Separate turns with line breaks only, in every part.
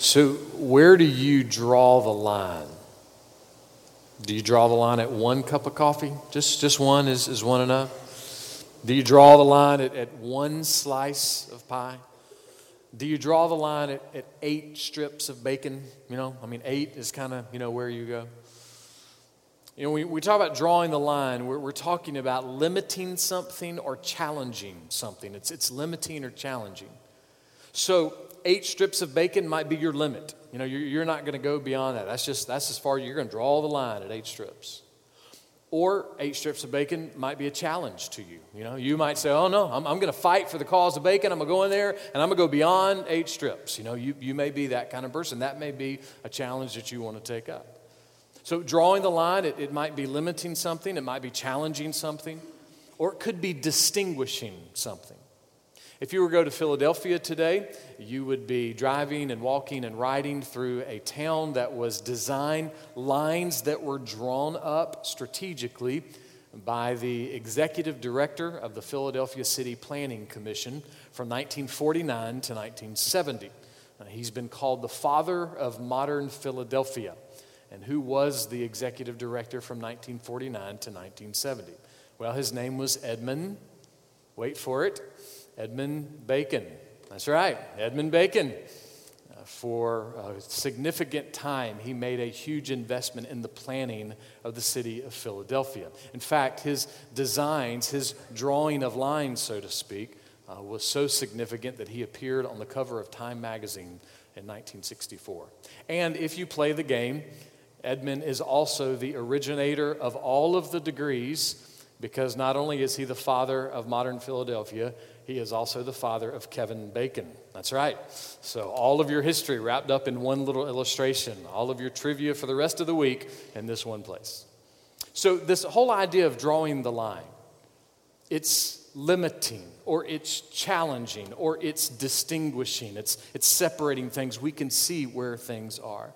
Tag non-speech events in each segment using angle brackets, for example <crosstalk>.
So, where do you draw the line? Do you draw the line at one cup of coffee? Just, just one is, is one enough? Do you draw the line at, at one slice of pie? Do you draw the line at, at eight strips of bacon? You know, I mean, eight is kind of, you know, where you go. You know, we, we talk about drawing the line, we're, we're talking about limiting something or challenging something. It's, it's limiting or challenging. So, eight strips of bacon might be your limit. You know, you're, you're not going to go beyond that. That's just, that's as far, you're going to draw the line at eight strips. Or eight strips of bacon might be a challenge to you. You know, you might say, oh no, I'm, I'm going to fight for the cause of bacon. I'm going to go in there and I'm going to go beyond eight strips. You know, you, you may be that kind of person. That may be a challenge that you want to take up. So, drawing the line, it, it might be limiting something, it might be challenging something, or it could be distinguishing something. If you were to go to Philadelphia today, you would be driving and walking and riding through a town that was designed, lines that were drawn up strategically by the executive director of the Philadelphia City Planning Commission from 1949 to 1970. Uh, he's been called the father of modern Philadelphia. And who was the executive director from 1949 to 1970? Well, his name was Edmund, wait for it, Edmund Bacon. That's right, Edmund Bacon. Uh, for a significant time, he made a huge investment in the planning of the city of Philadelphia. In fact, his designs, his drawing of lines, so to speak, uh, was so significant that he appeared on the cover of Time magazine in 1964. And if you play the game, Edmund is also the originator of all of the degrees because not only is he the father of modern Philadelphia, he is also the father of Kevin Bacon. That's right. So, all of your history wrapped up in one little illustration, all of your trivia for the rest of the week in this one place. So, this whole idea of drawing the line, it's limiting or it's challenging or it's distinguishing, it's, it's separating things. We can see where things are.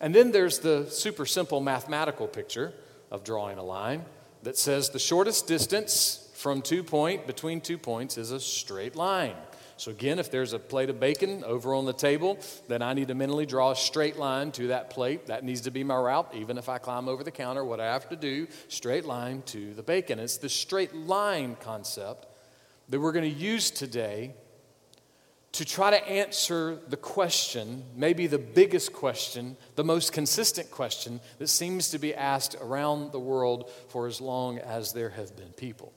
And then there's the super simple mathematical picture of drawing a line that says the shortest distance from two point between two points is a straight line. So again, if there's a plate of bacon over on the table, then I need to mentally draw a straight line to that plate. That needs to be my route, even if I climb over the counter, what I have to do, straight line to the bacon. It's the straight line concept that we're going to use today to try to answer the question, maybe the biggest question, the most consistent question that seems to be asked around the world for as long as there have been people.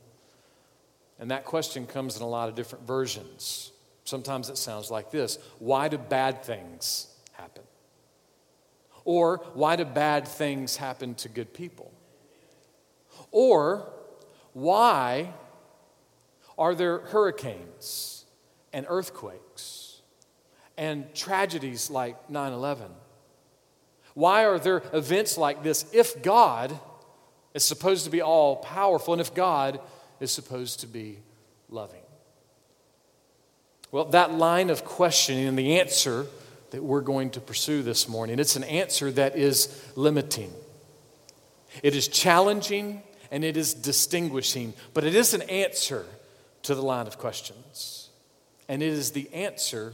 And that question comes in a lot of different versions. Sometimes it sounds like this Why do bad things happen? Or, why do bad things happen to good people? Or, why are there hurricanes? and earthquakes and tragedies like 9 11? Why are there events like this if God is supposed to be all powerful and if God is supposed to be loving? Well, that line of questioning and the answer that we're going to pursue this morning, it's an answer that is limiting. It is challenging and it is distinguishing, but it is an answer to the line of questions and it is the answer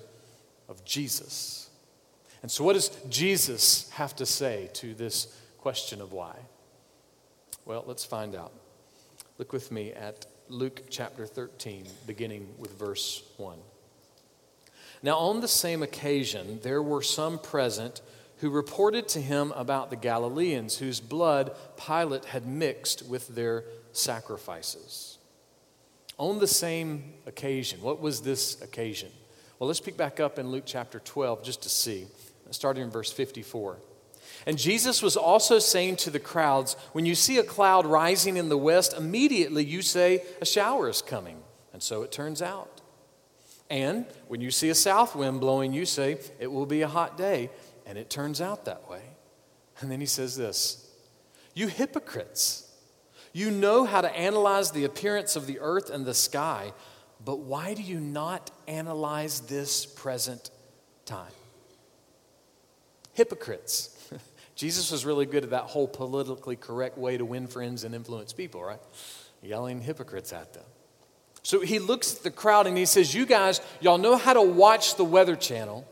of Jesus. And so, what does Jesus have to say to this question of why? Well, let's find out. Look with me at Luke chapter 13, beginning with verse 1. Now, on the same occasion, there were some present who reported to him about the Galileans whose blood Pilate had mixed with their sacrifices on the same occasion. What was this occasion? Well, let's pick back up in Luke chapter 12 just to see, starting in verse 54. And Jesus was also saying to the crowds, When you see a cloud rising in the west, immediately you say, A shower is coming. And so it turns out. And when you see a south wind blowing, you say, It will be a hot day. And it turns out that way. And then he says this You hypocrites. You know how to analyze the appearance of the earth and the sky, but why do you not analyze this present time? Hypocrites. Jesus was really good at that whole politically correct way to win friends and influence people, right? Yelling hypocrites at them. So he looks at the crowd and he says, You guys, y'all know how to watch the Weather Channel.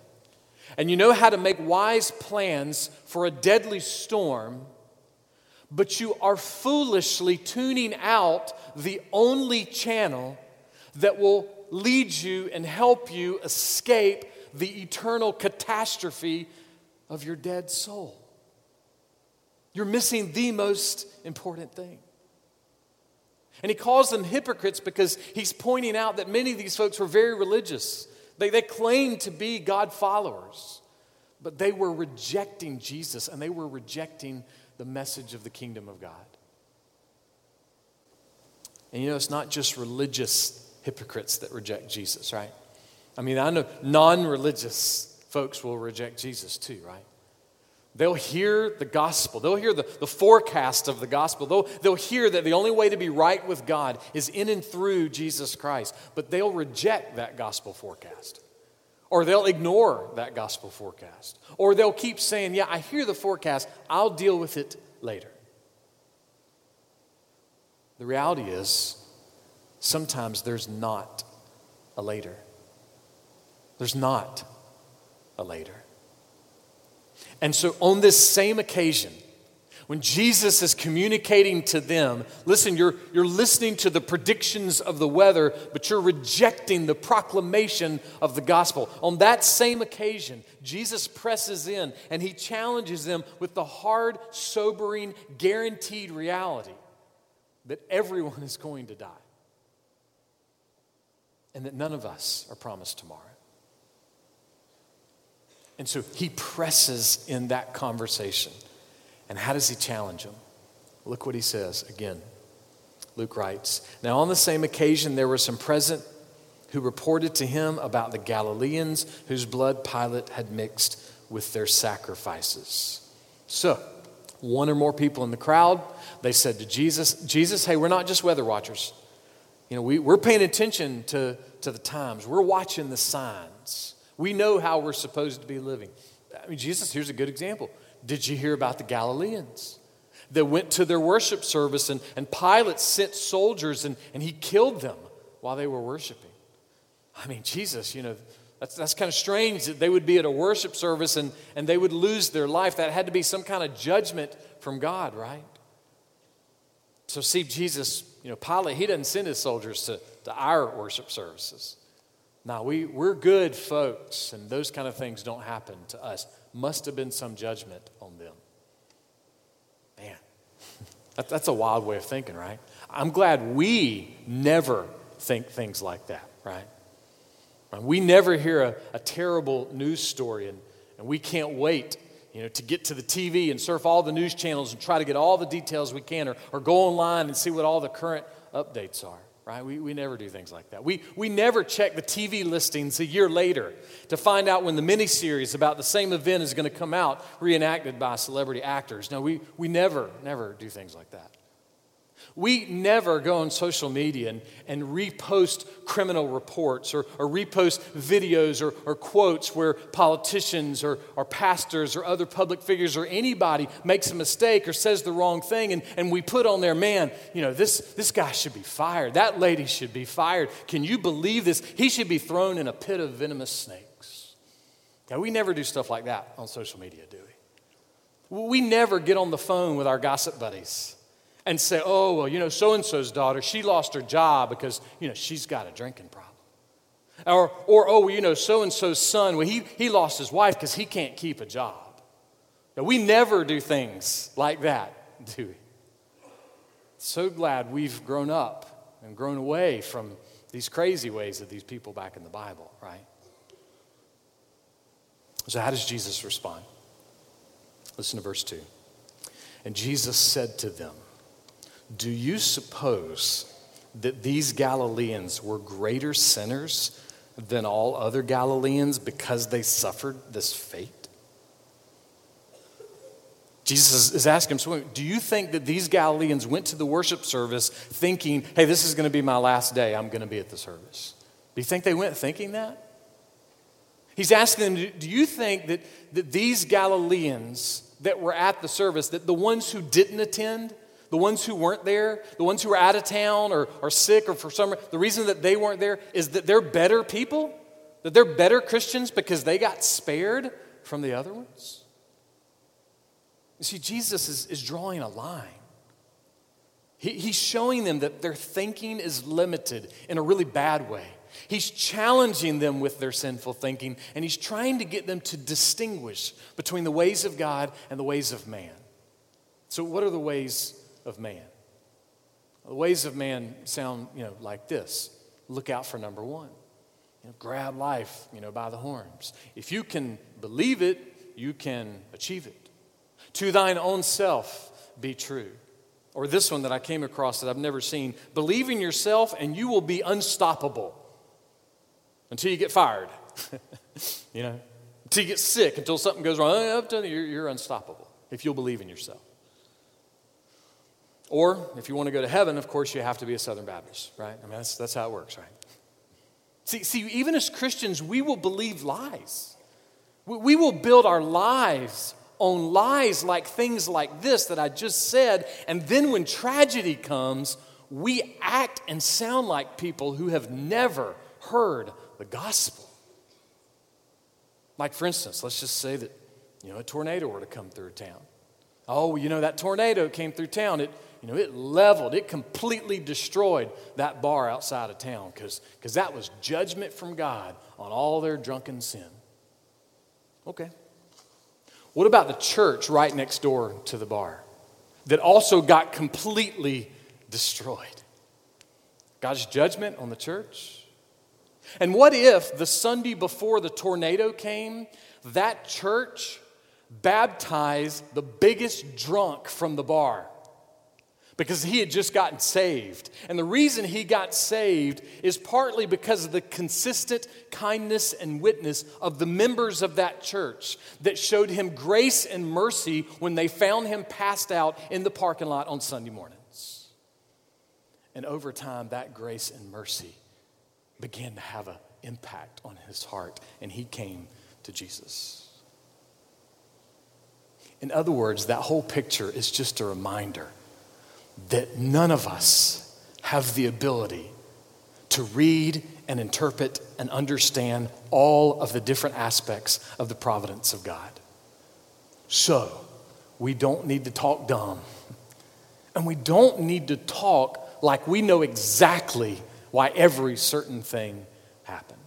and you know how to make wise plans for a deadly storm, but you are foolishly tuning out the only channel that will lead you and help you escape the eternal catastrophe of your dead soul. You're missing the most important thing. And he calls them hypocrites because he's pointing out that many of these folks were very religious. They, they claimed to be God followers, but they were rejecting Jesus and they were rejecting the message of the kingdom of God. And you know, it's not just religious hypocrites that reject Jesus, right? I mean, I know non religious folks will reject Jesus too, right? They'll hear the gospel. They'll hear the, the forecast of the gospel. They'll, they'll hear that the only way to be right with God is in and through Jesus Christ. But they'll reject that gospel forecast. Or they'll ignore that gospel forecast. Or they'll keep saying, Yeah, I hear the forecast. I'll deal with it later. The reality is, sometimes there's not a later. There's not a later. And so, on this same occasion, when Jesus is communicating to them, listen, you're, you're listening to the predictions of the weather, but you're rejecting the proclamation of the gospel. On that same occasion, Jesus presses in and he challenges them with the hard, sobering, guaranteed reality that everyone is going to die and that none of us are promised tomorrow. And so he presses in that conversation. And how does he challenge him? Look what he says again. Luke writes Now, on the same occasion, there were some present who reported to him about the Galileans whose blood Pilate had mixed with their sacrifices. So, one or more people in the crowd, they said to Jesus, Jesus, hey, we're not just weather watchers. You know, we, we're paying attention to, to the times, we're watching the signs. We know how we're supposed to be living. I mean, Jesus, here's a good example. Did you hear about the Galileans that went to their worship service and, and Pilate sent soldiers and, and he killed them while they were worshiping? I mean, Jesus, you know, that's, that's kind of strange that they would be at a worship service and, and they would lose their life. That had to be some kind of judgment from God, right? So, see, Jesus, you know, Pilate, he doesn't send his soldiers to, to our worship services. Now, we, we're good folks, and those kind of things don't happen to us. Must have been some judgment on them. Man, <laughs> that, that's a wild way of thinking, right? I'm glad we never think things like that, right? We never hear a, a terrible news story, and, and we can't wait you know, to get to the TV and surf all the news channels and try to get all the details we can, or, or go online and see what all the current updates are right? We, we never do things like that. We, we never check the TV listings a year later to find out when the miniseries about the same event is going to come out, reenacted by celebrity actors. No, we, we never, never do things like that. We never go on social media and, and repost criminal reports or, or repost videos or, or quotes where politicians or, or pastors or other public figures or anybody makes a mistake or says the wrong thing. And, and we put on there, man, you know, this, this guy should be fired. That lady should be fired. Can you believe this? He should be thrown in a pit of venomous snakes. Now, we never do stuff like that on social media, do we? We never get on the phone with our gossip buddies and say, oh, well, you know, so and so's daughter, she lost her job because, you know, she's got a drinking problem. Or, or oh, well, you know, so and so's son, well, he, he lost his wife because he can't keep a job. Now, we never do things like that, <laughs> do we? So glad we've grown up and grown away from these crazy ways of these people back in the Bible, right? So, how does Jesus respond? Listen to verse 2. And Jesus said to them, do you suppose that these Galileans were greater sinners than all other Galileans because they suffered this fate? Jesus is asking him, do you think that these Galileans went to the worship service thinking, hey, this is going to be my last day, I'm going to be at the service? Do you think they went thinking that? He's asking them, do you think that, that these Galileans that were at the service, that the ones who didn't attend, the ones who weren't there, the ones who were out of town or, or sick or for some reason the reason that they weren't there is that they're better people That they're better Christians because they got spared from the other ones? You see, Jesus is, is drawing a line. He, he's showing them that their thinking is limited in a really bad way. He's challenging them with their sinful thinking, and he's trying to get them to distinguish between the ways of God and the ways of man. So, what are the ways of man? The ways of man sound, you know, like this. Look out for number one. You know, grab life, you know, by the horns. If you can believe it, you can achieve it. To thine own self be true. Or this one that I came across that I've never seen. Believe in yourself and you will be unstoppable until you get fired. <laughs> you know, until you get sick, until something goes wrong. Oh, you're, you're unstoppable if you'll believe in yourself. Or if you want to go to heaven, of course, you have to be a Southern Baptist, right? I mean, that's, that's how it works, right? See, see, even as Christians, we will believe lies. We, we will build our lives on lies like things like this that I just said. And then when tragedy comes, we act and sound like people who have never heard the gospel. Like, for instance, let's just say that, you know, a tornado were to come through town. Oh, you know, that tornado came through town. It, you know, it leveled, it completely destroyed that bar outside of town because that was judgment from God on all their drunken sin. Okay. What about the church right next door to the bar that also got completely destroyed? God's judgment on the church? And what if the Sunday before the tornado came, that church baptized the biggest drunk from the bar? Because he had just gotten saved. And the reason he got saved is partly because of the consistent kindness and witness of the members of that church that showed him grace and mercy when they found him passed out in the parking lot on Sunday mornings. And over time, that grace and mercy began to have an impact on his heart, and he came to Jesus. In other words, that whole picture is just a reminder that none of us have the ability to read and interpret and understand all of the different aspects of the providence of God. So, we don't need to talk dumb. And we don't need to talk like we know exactly why every certain thing happened.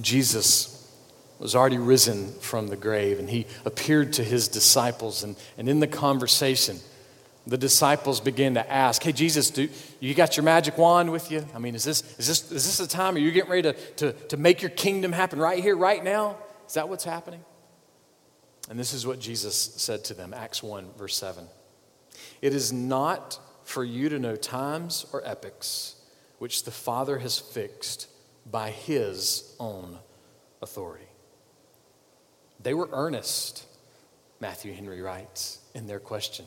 Jesus was already risen from the grave, and he appeared to his disciples. And, and in the conversation, the disciples began to ask, Hey, Jesus, do you got your magic wand with you? I mean, is this, is this, is this the time? Are you getting ready to, to, to make your kingdom happen right here, right now? Is that what's happening? And this is what Jesus said to them Acts 1, verse 7. It is not for you to know times or epochs which the Father has fixed by his own authority. They were earnest, Matthew Henry writes in their question.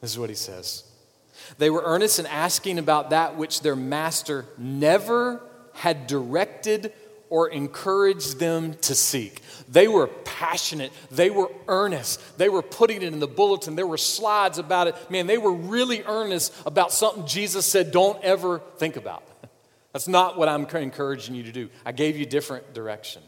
This is what he says. They were earnest in asking about that which their master never had directed or encouraged them to seek. They were passionate. They were earnest. They were putting it in the bulletin. There were slides about it. Man, they were really earnest about something Jesus said, don't ever think about. <laughs> That's not what I'm encouraging you to do. I gave you different directions.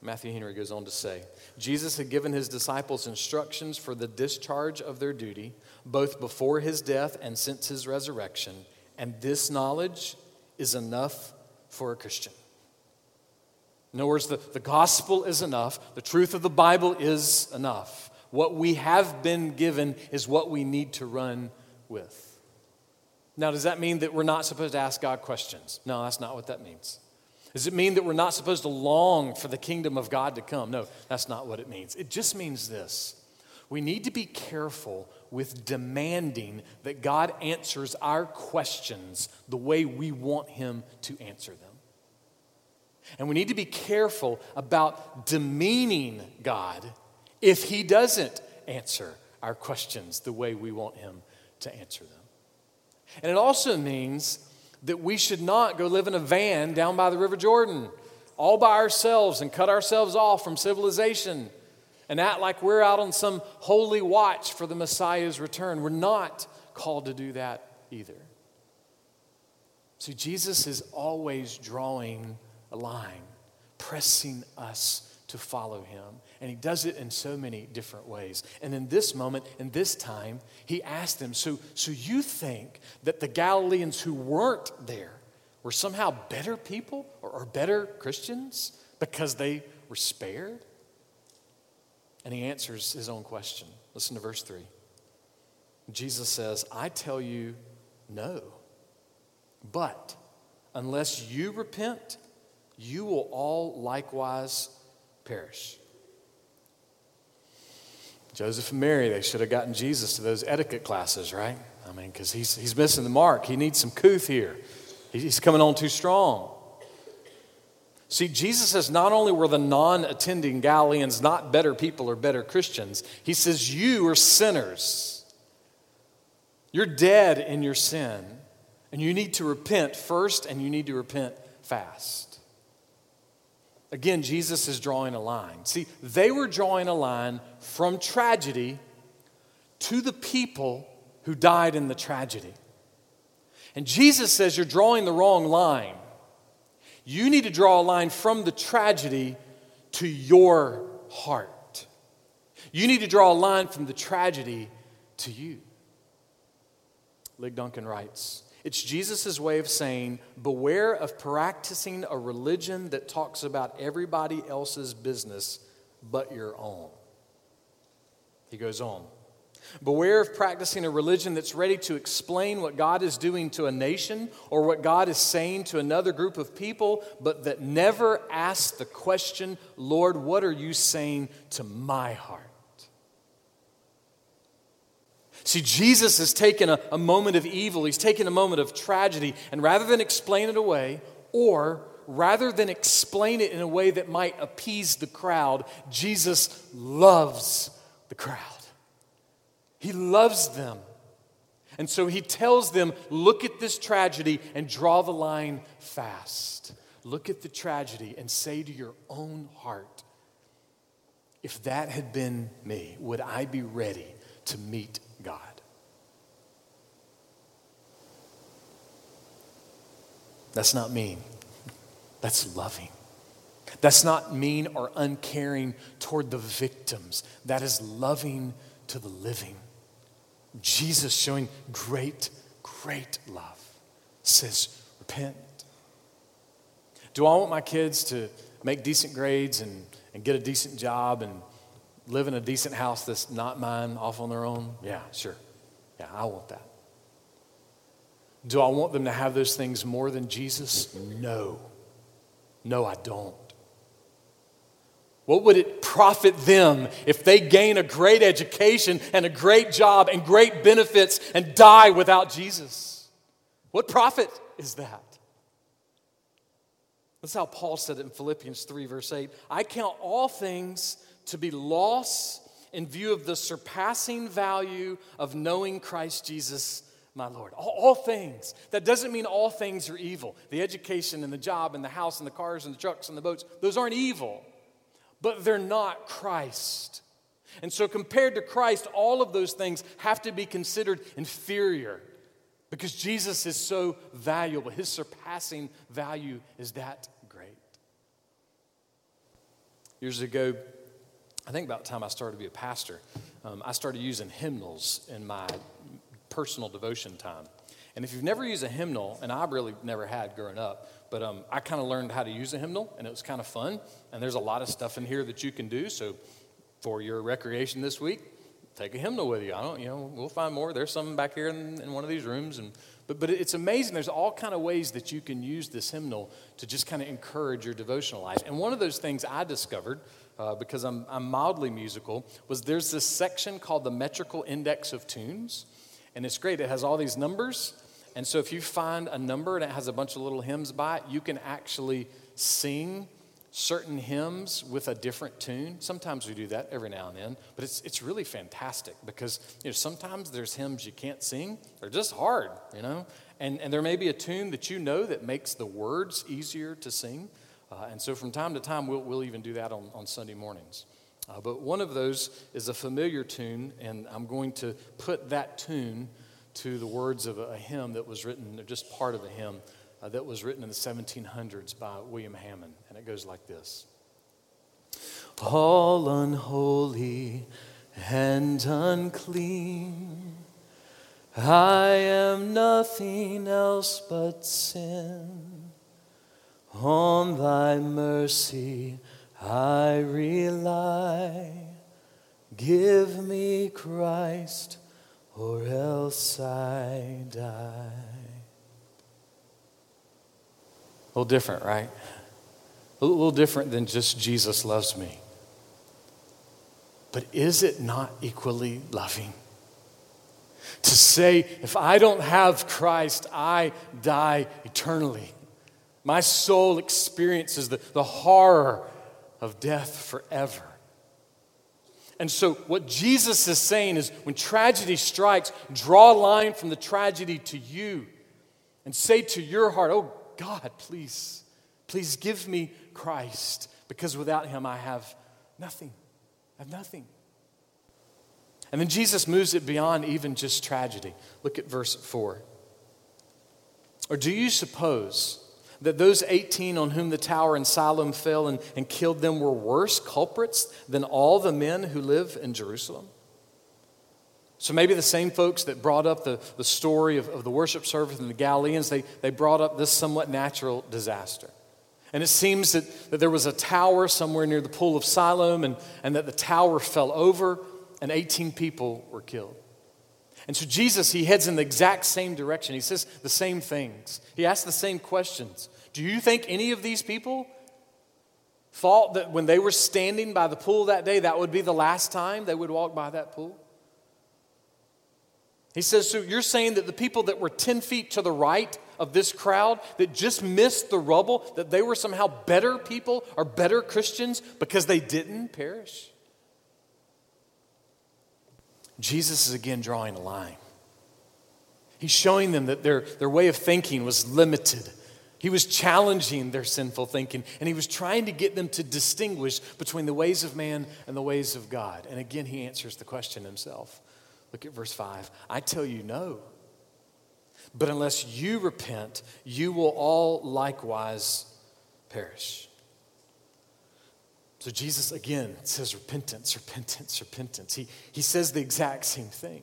Matthew Henry goes on to say Jesus had given his disciples instructions for the discharge of their duty, both before his death and since his resurrection, and this knowledge is enough for a Christian. In other words, the, the gospel is enough, the truth of the Bible is enough. What we have been given is what we need to run with. Now, does that mean that we're not supposed to ask God questions? No, that's not what that means. Does it mean that we're not supposed to long for the kingdom of God to come? No, that's not what it means. It just means this we need to be careful with demanding that God answers our questions the way we want Him to answer them. And we need to be careful about demeaning God if He doesn't answer our questions the way we want Him to answer them. And it also means that we should not go live in a van down by the River Jordan all by ourselves and cut ourselves off from civilization and act like we're out on some holy watch for the Messiah's return. We're not called to do that either. See, Jesus is always drawing a line, pressing us to follow him. And he does it in so many different ways. And in this moment, in this time, he asked them, So, so you think that the Galileans who weren't there were somehow better people or, or better Christians because they were spared? And he answers his own question. Listen to verse 3. Jesus says, I tell you, no. But unless you repent, you will all likewise perish. Joseph and Mary, they should have gotten Jesus to those etiquette classes, right? I mean, because he's, he's missing the mark. He needs some couth here. He's coming on too strong. See, Jesus says not only were the non attending Galileans not better people or better Christians, he says, You are sinners. You're dead in your sin, and you need to repent first, and you need to repent fast. Again, Jesus is drawing a line. See, they were drawing a line from tragedy to the people who died in the tragedy. And Jesus says, You're drawing the wrong line. You need to draw a line from the tragedy to your heart. You need to draw a line from the tragedy to you. Ligon Duncan writes It's Jesus' way of saying, Beware of practicing a religion that talks about everybody else's business but your own. He goes on. Beware of practicing a religion that's ready to explain what God is doing to a nation or what God is saying to another group of people, but that never asks the question, Lord, what are you saying to my heart? See, Jesus has taken a, a moment of evil, he's taken a moment of tragedy, and rather than explain it away, or rather than explain it in a way that might appease the crowd, Jesus loves the crowd. He loves them. And so he tells them, look at this tragedy and draw the line fast. Look at the tragedy and say to your own heart, if that had been me, would I be ready to meet God? That's not mean. That's loving. That's not mean or uncaring toward the victims. That is loving to the living. Jesus showing great, great love says, repent. Do I want my kids to make decent grades and, and get a decent job and live in a decent house that's not mine off on their own? Yeah, sure. Yeah, I want that. Do I want them to have those things more than Jesus? No. No, I don't. What would it profit them if they gain a great education and a great job and great benefits and die without Jesus? What profit is that? That's how Paul said it in Philippians 3, verse 8. I count all things to be loss in view of the surpassing value of knowing Christ Jesus, my Lord. All, all, things. That doesn't mean all things are evil. The education and the job and the house and the cars and the trucks and the boats, those aren't evil but they're not Christ. And so, compared to Christ, all of those things have to be considered inferior because Jesus is so valuable. His surpassing value is that great. Years ago, I think about the time I started to be a pastor, um, I started using hymnals in my personal devotion time. And if you've never used a hymnal, and I really never had growing up, but um, I kind of learned how to use a hymnal, and it was kind of fun. And there's a lot of stuff in here that you can do. So for your recreation this week, take a hymnal with you. I don't, you know, we'll find more. There's some back here in, in one of these rooms, and but but it's amazing. There's all kind of ways that you can use this hymnal to just kind of encourage your devotional life. And one of those things I discovered. Uh, because I'm, I'm mildly musical, was there's this section called the Metrical Index of Tunes. And it's great. It has all these numbers, and so if you find a number and it has a bunch of little hymns by it, you can actually sing certain hymns with a different tune. Sometimes we do that every now and then, but it's, it's really fantastic because you know, sometimes there's hymns you can't sing. They're just hard, you know? And, and there may be a tune that you know that makes the words easier to sing. Uh, and so from time to time, we'll, we'll even do that on, on Sunday mornings. Uh, but one of those is a familiar tune, and I'm going to put that tune to the words of a hymn that was written, just part of a hymn uh, that was written in the 1700s by William Hammond, and it goes like this All unholy and unclean, I am nothing else but sin. On thy mercy I rely. Give me Christ, or else I die. A little different, right? A little different than just Jesus loves me. But is it not equally loving? To say, if I don't have Christ, I die eternally. My soul experiences the, the horror of death forever. And so, what Jesus is saying is when tragedy strikes, draw a line from the tragedy to you and say to your heart, Oh God, please, please give me Christ, because without him I have nothing. I have nothing. And then Jesus moves it beyond even just tragedy. Look at verse 4. Or do you suppose that those 18 on whom the tower in Siloam fell and, and killed them were worse culprits than all the men who live in Jerusalem? So maybe the same folks that brought up the, the story of, of the worship service and the Galileans, they, they brought up this somewhat natural disaster. And it seems that, that there was a tower somewhere near the pool of Siloam and, and that the tower fell over and 18 people were killed. And so Jesus, he heads in the exact same direction. He says the same things. He asks the same questions. Do you think any of these people thought that when they were standing by the pool that day, that would be the last time they would walk by that pool? He says, So you're saying that the people that were 10 feet to the right of this crowd that just missed the rubble, that they were somehow better people or better Christians because they didn't perish? Jesus is again drawing a line. He's showing them that their, their way of thinking was limited. He was challenging their sinful thinking, and he was trying to get them to distinguish between the ways of man and the ways of God. And again, he answers the question himself. Look at verse 5. I tell you, no. But unless you repent, you will all likewise perish. So Jesus again says repentance, repentance, repentance. He, he says the exact same thing.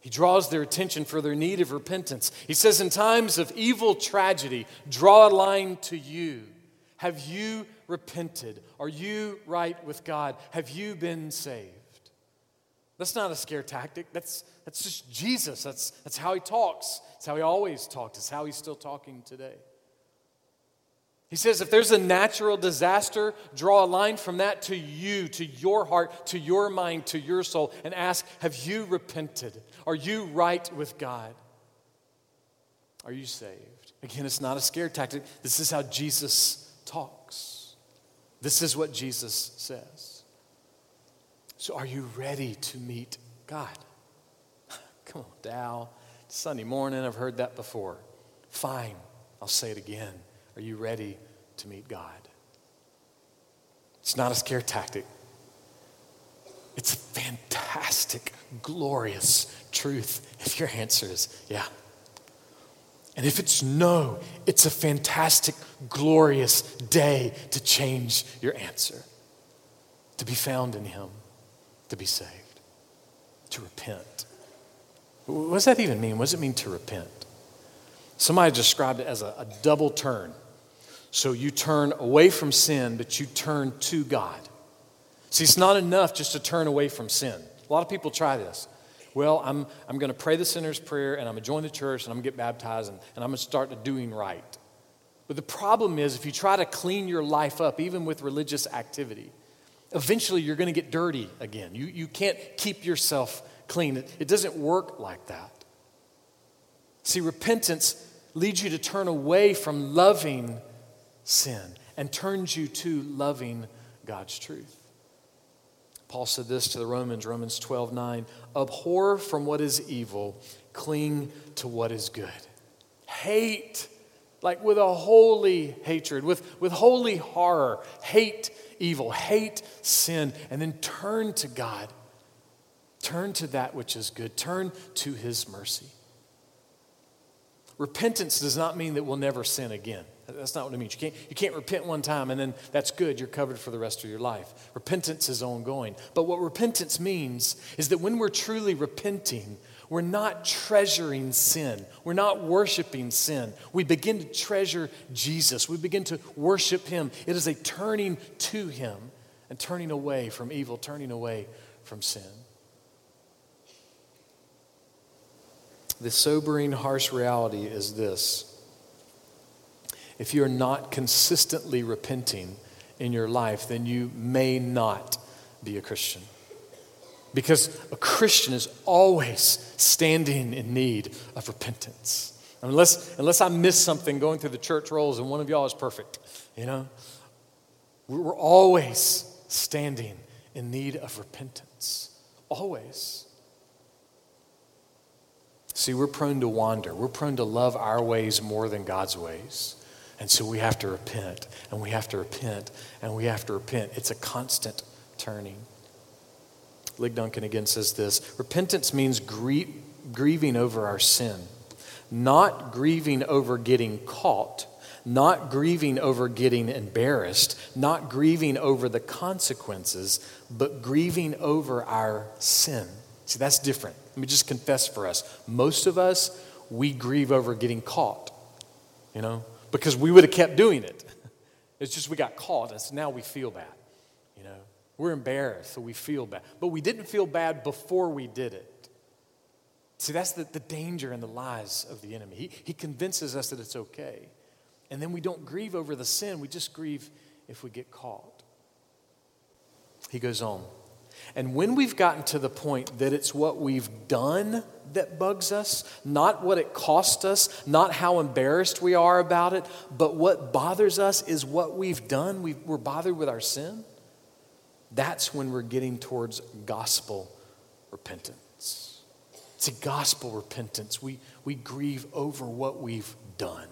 He draws their attention for their need of repentance. He says, In times of evil tragedy, draw a line to you. Have you repented? Are you right with God? Have you been saved? That's not a scare tactic. That's, that's just Jesus. That's, that's how he talks. It's how he always talked. It's how he's still talking today. He says, if there's a natural disaster, draw a line from that to you, to your heart, to your mind, to your soul, and ask, Have you repented? Are you right with God? Are you saved? Again, it's not a scare tactic. This is how Jesus talks. This is what Jesus says. So, are you ready to meet God? <laughs> Come on, Dow. Sunday morning, I've heard that before. Fine, I'll say it again. Are you ready to meet God? It's not a scare tactic. It's a fantastic, glorious truth if your answer is yeah. And if it's no, it's a fantastic, glorious day to change your answer, to be found in Him, to be saved, to repent. What does that even mean? What does it mean to repent? Somebody described it as a, a double turn. So you turn away from sin, but you turn to God. See, it's not enough just to turn away from sin. A lot of people try this. Well, I'm, I'm going to pray the sinner's prayer and I'm going to join the church and I'm going to get baptized and, and I'm going to start doing right. But the problem is, if you try to clean your life up, even with religious activity, eventually you're going to get dirty again. You, you can't keep yourself clean. It, it doesn't work like that. See, repentance leads you to turn away from loving sin and turns you to loving God's truth. Paul said this to the Romans, Romans 12 9. Abhor from what is evil, cling to what is good. Hate, like with a holy hatred, with, with holy horror, hate evil, hate sin, and then turn to God. Turn to that which is good, turn to his mercy. Repentance does not mean that we'll never sin again. That's not what it means. You can't, you can't repent one time and then that's good. You're covered for the rest of your life. Repentance is ongoing. But what repentance means is that when we're truly repenting, we're not treasuring sin. We're not worshiping sin. We begin to treasure Jesus. We begin to worship Him. It is a turning to Him and turning away from evil, turning away from sin. The sobering, harsh reality is this if you're not consistently repenting in your life, then you may not be a Christian. Because a Christian is always standing in need of repentance. Unless, unless I miss something going through the church rolls and one of y'all is perfect, you know? We're always standing in need of repentance. Always. See, we're prone to wander. We're prone to love our ways more than God's ways. And so we have to repent, and we have to repent, and we have to repent. It's a constant turning. Ligon Duncan again says this repentance means grie- grieving over our sin, not grieving over getting caught, not grieving over getting embarrassed, not grieving over the consequences, but grieving over our sin. See, that's different. Let me just confess for us. Most of us, we grieve over getting caught, you know, because we would have kept doing it. <laughs> It's just we got caught, and so now we feel bad. You know, we're embarrassed, so we feel bad. But we didn't feel bad before we did it. See, that's the, the danger and the lies of the enemy. He, he convinces us that it's okay. And then we don't grieve over the sin, we just grieve if we get caught. He goes on. And when we've gotten to the point that it's what we've done that bugs us, not what it cost us, not how embarrassed we are about it, but what bothers us is what we've done. we are bothered with our sin that's when we're getting towards gospel repentance. It's a gospel repentance. We, we grieve over what we've done,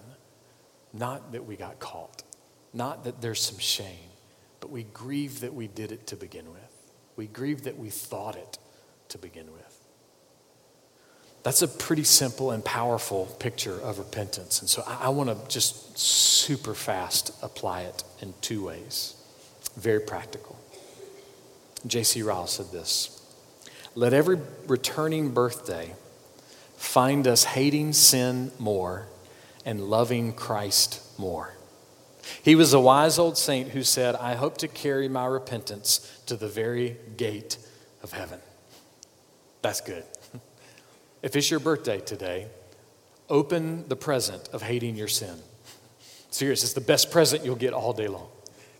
not that we got caught, not that there's some shame, but we grieve that we did it to begin with. We grieve that we thought it to begin with. That's a pretty simple and powerful picture of repentance. And so I, I want to just super fast apply it in two ways. Very practical. J.C. Ryle said this Let every returning birthday find us hating sin more and loving Christ more. He was a wise old saint who said, I hope to carry my repentance to the very gate of heaven. That's good. If it's your birthday today, open the present of hating your sin. Serious, it's the best present you'll get all day long.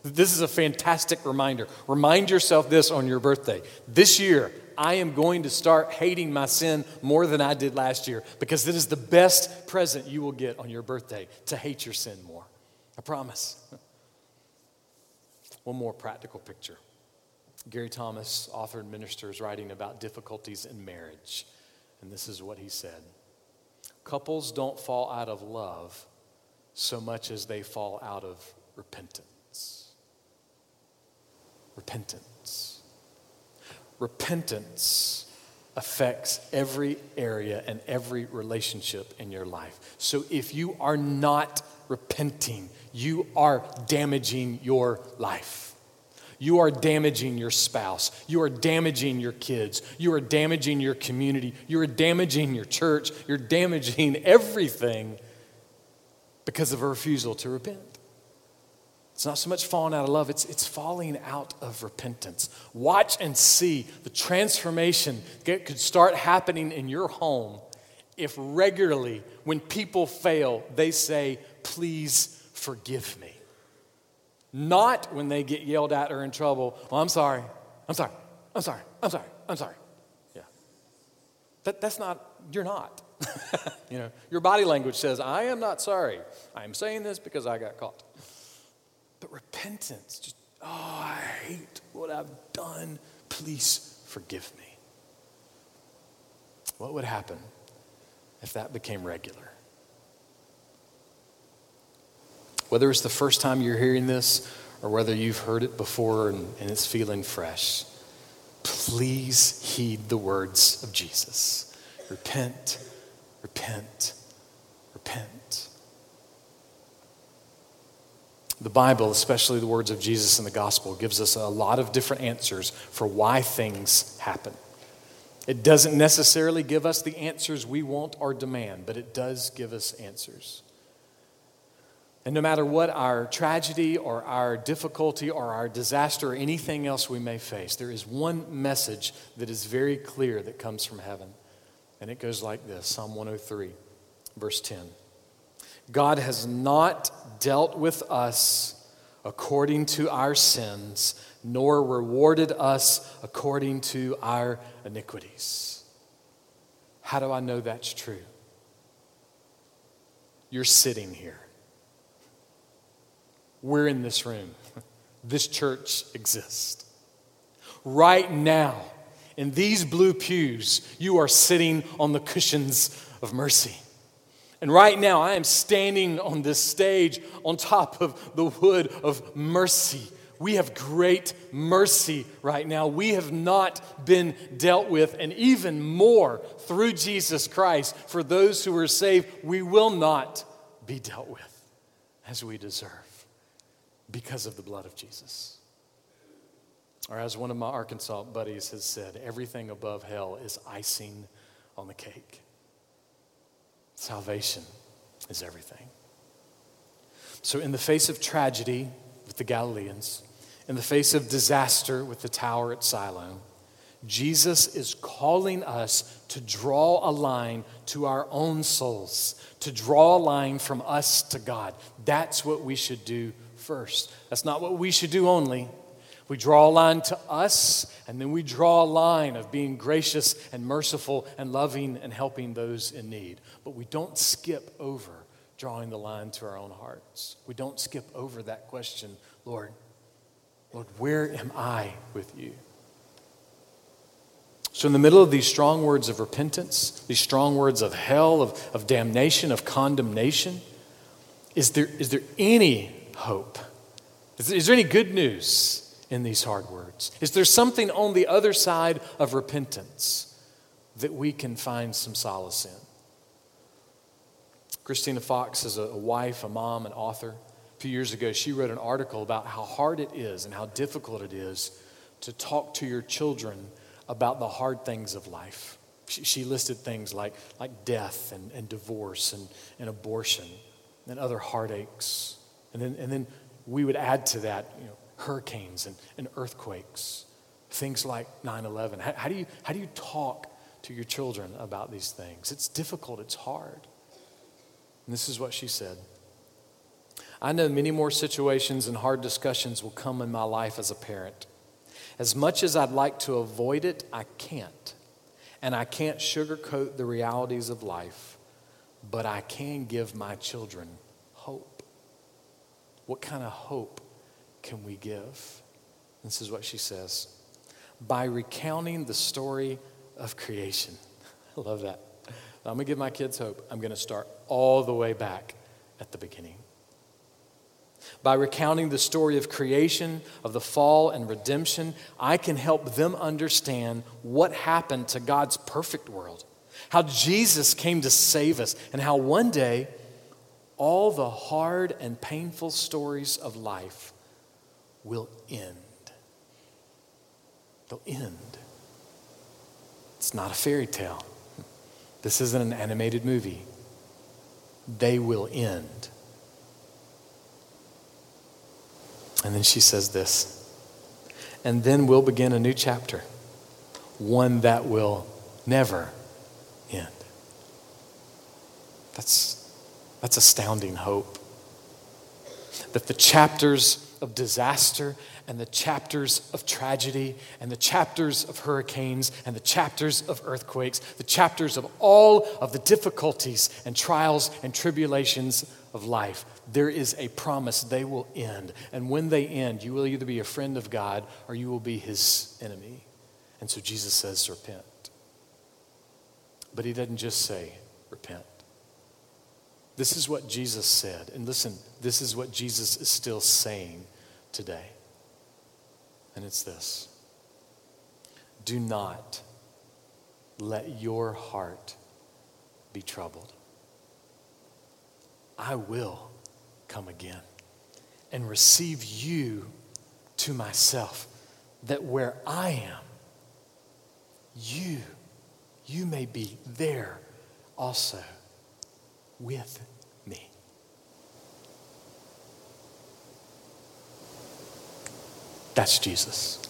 This is a fantastic reminder. Remind yourself this on your birthday. This year, I am going to start hating my sin more than I did last year because it is the best present you will get on your birthday to hate your sin more. I promise. One more practical picture. Gary Thomas, author and minister, is writing about difficulties in marriage. And this is what he said Couples don't fall out of love so much as they fall out of repentance repentance. Repentance affects every area and every relationship in your life. So if you are not repenting, you are damaging your life. You are damaging your spouse. You are damaging your kids. You are damaging your community. You are damaging your church. You're damaging <laughs> everything because of a refusal to repent. It's not so much falling out of love, it's, it's falling out of repentance. Watch and see the transformation that could start happening in your home if regularly, when people fail, they say, Please forgive me. Not when they get yelled at or in trouble, Well, I'm sorry, I'm sorry, I'm sorry, I'm sorry, I'm sorry. Yeah. That, that's not, you're not. <laughs> you know, your body language says, I am not sorry. I'm saying this because I got caught. But repentance, just, oh, I hate what I've done. Please forgive me. What would happen if that became regular? Whether it's the first time you're hearing this or whether you've heard it before and, and it's feeling fresh, please heed the words of Jesus. Repent, repent, repent. The Bible, especially the words of Jesus in the gospel, gives us a lot of different answers for why things happen. It doesn't necessarily give us the answers we want or demand, but it does give us answers. And no matter what our tragedy or our difficulty or our disaster or anything else we may face, there is one message that is very clear that comes from heaven. And it goes like this Psalm 103, verse 10. God has not dealt with us according to our sins, nor rewarded us according to our iniquities. How do I know that's true? You're sitting here. We're in this room. This church exists. Right now, in these blue pews, you are sitting on the cushions of mercy. And right now, I am standing on this stage on top of the wood of mercy. We have great mercy right now. We have not been dealt with, and even more through Jesus Christ, for those who are saved, we will not be dealt with as we deserve because of the blood of Jesus. Or, as one of my Arkansas buddies has said, everything above hell is icing on the cake. Salvation is everything. So, in the face of tragedy with the Galileans, in the face of disaster with the tower at Siloam, Jesus is calling us to draw a line to our own souls, to draw a line from us to God. That's what we should do first. That's not what we should do only. We draw a line to us, and then we draw a line of being gracious and merciful and loving and helping those in need. But we don't skip over drawing the line to our own hearts. We don't skip over that question, Lord, Lord, where am I with you? So, in the middle of these strong words of repentance, these strong words of hell, of, of damnation, of condemnation, is there, is there any hope? Is, is there any good news? in these hard words? Is there something on the other side of repentance that we can find some solace in? Christina Fox is a wife, a mom, an author. A few years ago, she wrote an article about how hard it is and how difficult it is to talk to your children about the hard things of life. She, she listed things like, like death and, and divorce and, and abortion and other heartaches. And then, and then we would add to that, you know, hurricanes and, and earthquakes, things like 9 11. How, how, do you, how do you talk to your children about these things? It's difficult, it's hard. And this is what she said I know many more situations and hard discussions will come in my life as a parent. As much as I'd like to avoid it, I can't. And I can't sugarcoat the realities of life, but I can give my children hope. What kind of hope can we give? This is what she says by recounting the story of creation. <laughs> I love that. I'm going to give my kids hope. I'm going to start all the way back at the beginning. By recounting the story of creation, of the fall and redemption, I can help them understand what happened to God's perfect world, how Jesus came to save us, and how one day all the hard and painful stories of life will end. They'll end. It's not a fairy tale. This isn't an animated movie. They will end. And then she says this. And then we'll begin a new chapter, one that will never end. That's, that's astounding hope. That the chapters of disaster and the chapters of tragedy and the chapters of hurricanes and the chapters of earthquakes, the chapters of all of the difficulties and trials and tribulations of life. There is a promise they will end. And when they end, you will either be a friend of God or you will be his enemy. And so Jesus says, repent. But he doesn't just say. This is what Jesus said. And listen, this is what Jesus is still saying today. And it's this Do not let your heart be troubled. I will come again and receive you to myself, that where I am, you, you may be there also with me. That's Jesus.